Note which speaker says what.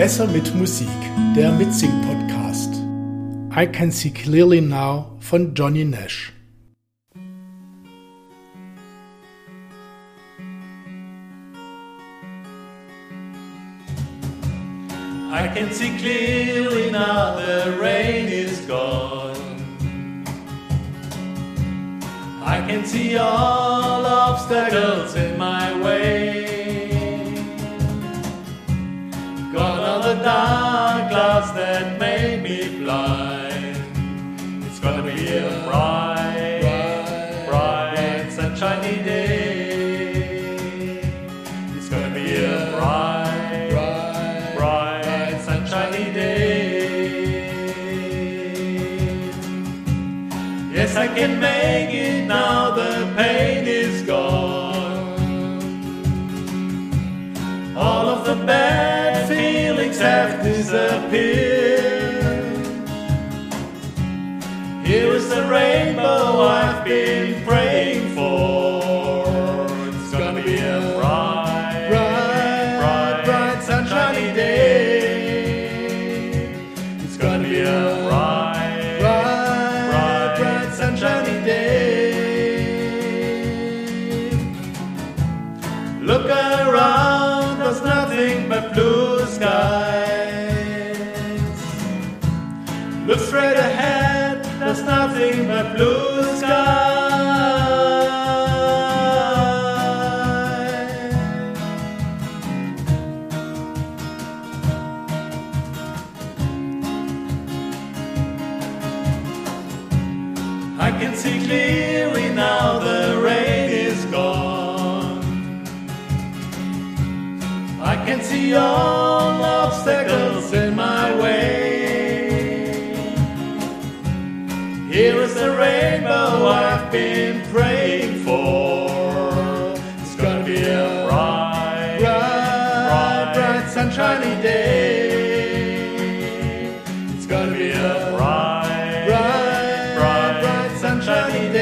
Speaker 1: Besser mit Musik, der Mitsing-Podcast. I Can See Clearly Now von Johnny Nash.
Speaker 2: I can see clearly now the rain is gone. I can see all obstacles in my way. The dark clouds that made me blind. It's gonna be a bright, bright, sunshiny day. It's gonna be a bright, bright, sunshiny day. Yes, I can make it now, the pain is gone. All of the bad have disappeared. Here is the rainbow I've been praying for. It's gonna be a bright, bright, bright, bright sunshiny
Speaker 1: day.
Speaker 2: It's gonna be a bright, Look straight ahead, there's nothing but blue skies. I can see clearly now the rain is gone. I can see all obstacles in my is the rainbow I've been praying for. It's gonna be a bright,
Speaker 1: bright, bright, bright sunshiny day. It's
Speaker 2: gonna be a bright, bright, bright, bright sunshiny day.